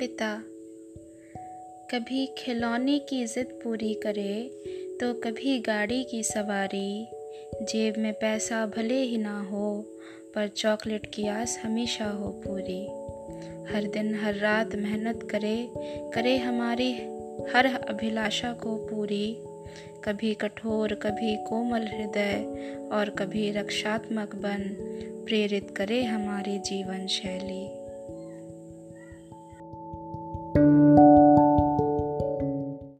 पिता, कभी खिलौने की ज़िद पूरी करे तो कभी गाड़ी की सवारी। जेब में पैसा भले ही ना हो, पर चॉकलेट की आस हमेशा हो पूरी। हर दिन, हर रात मेहनत करे करे हमारी हर अभिलाषा को पूरी। कभी कठोर, कभी कोमल हृदय और कभी रक्षात्मक बन, प्रेरित करे हमारी जीवन शैली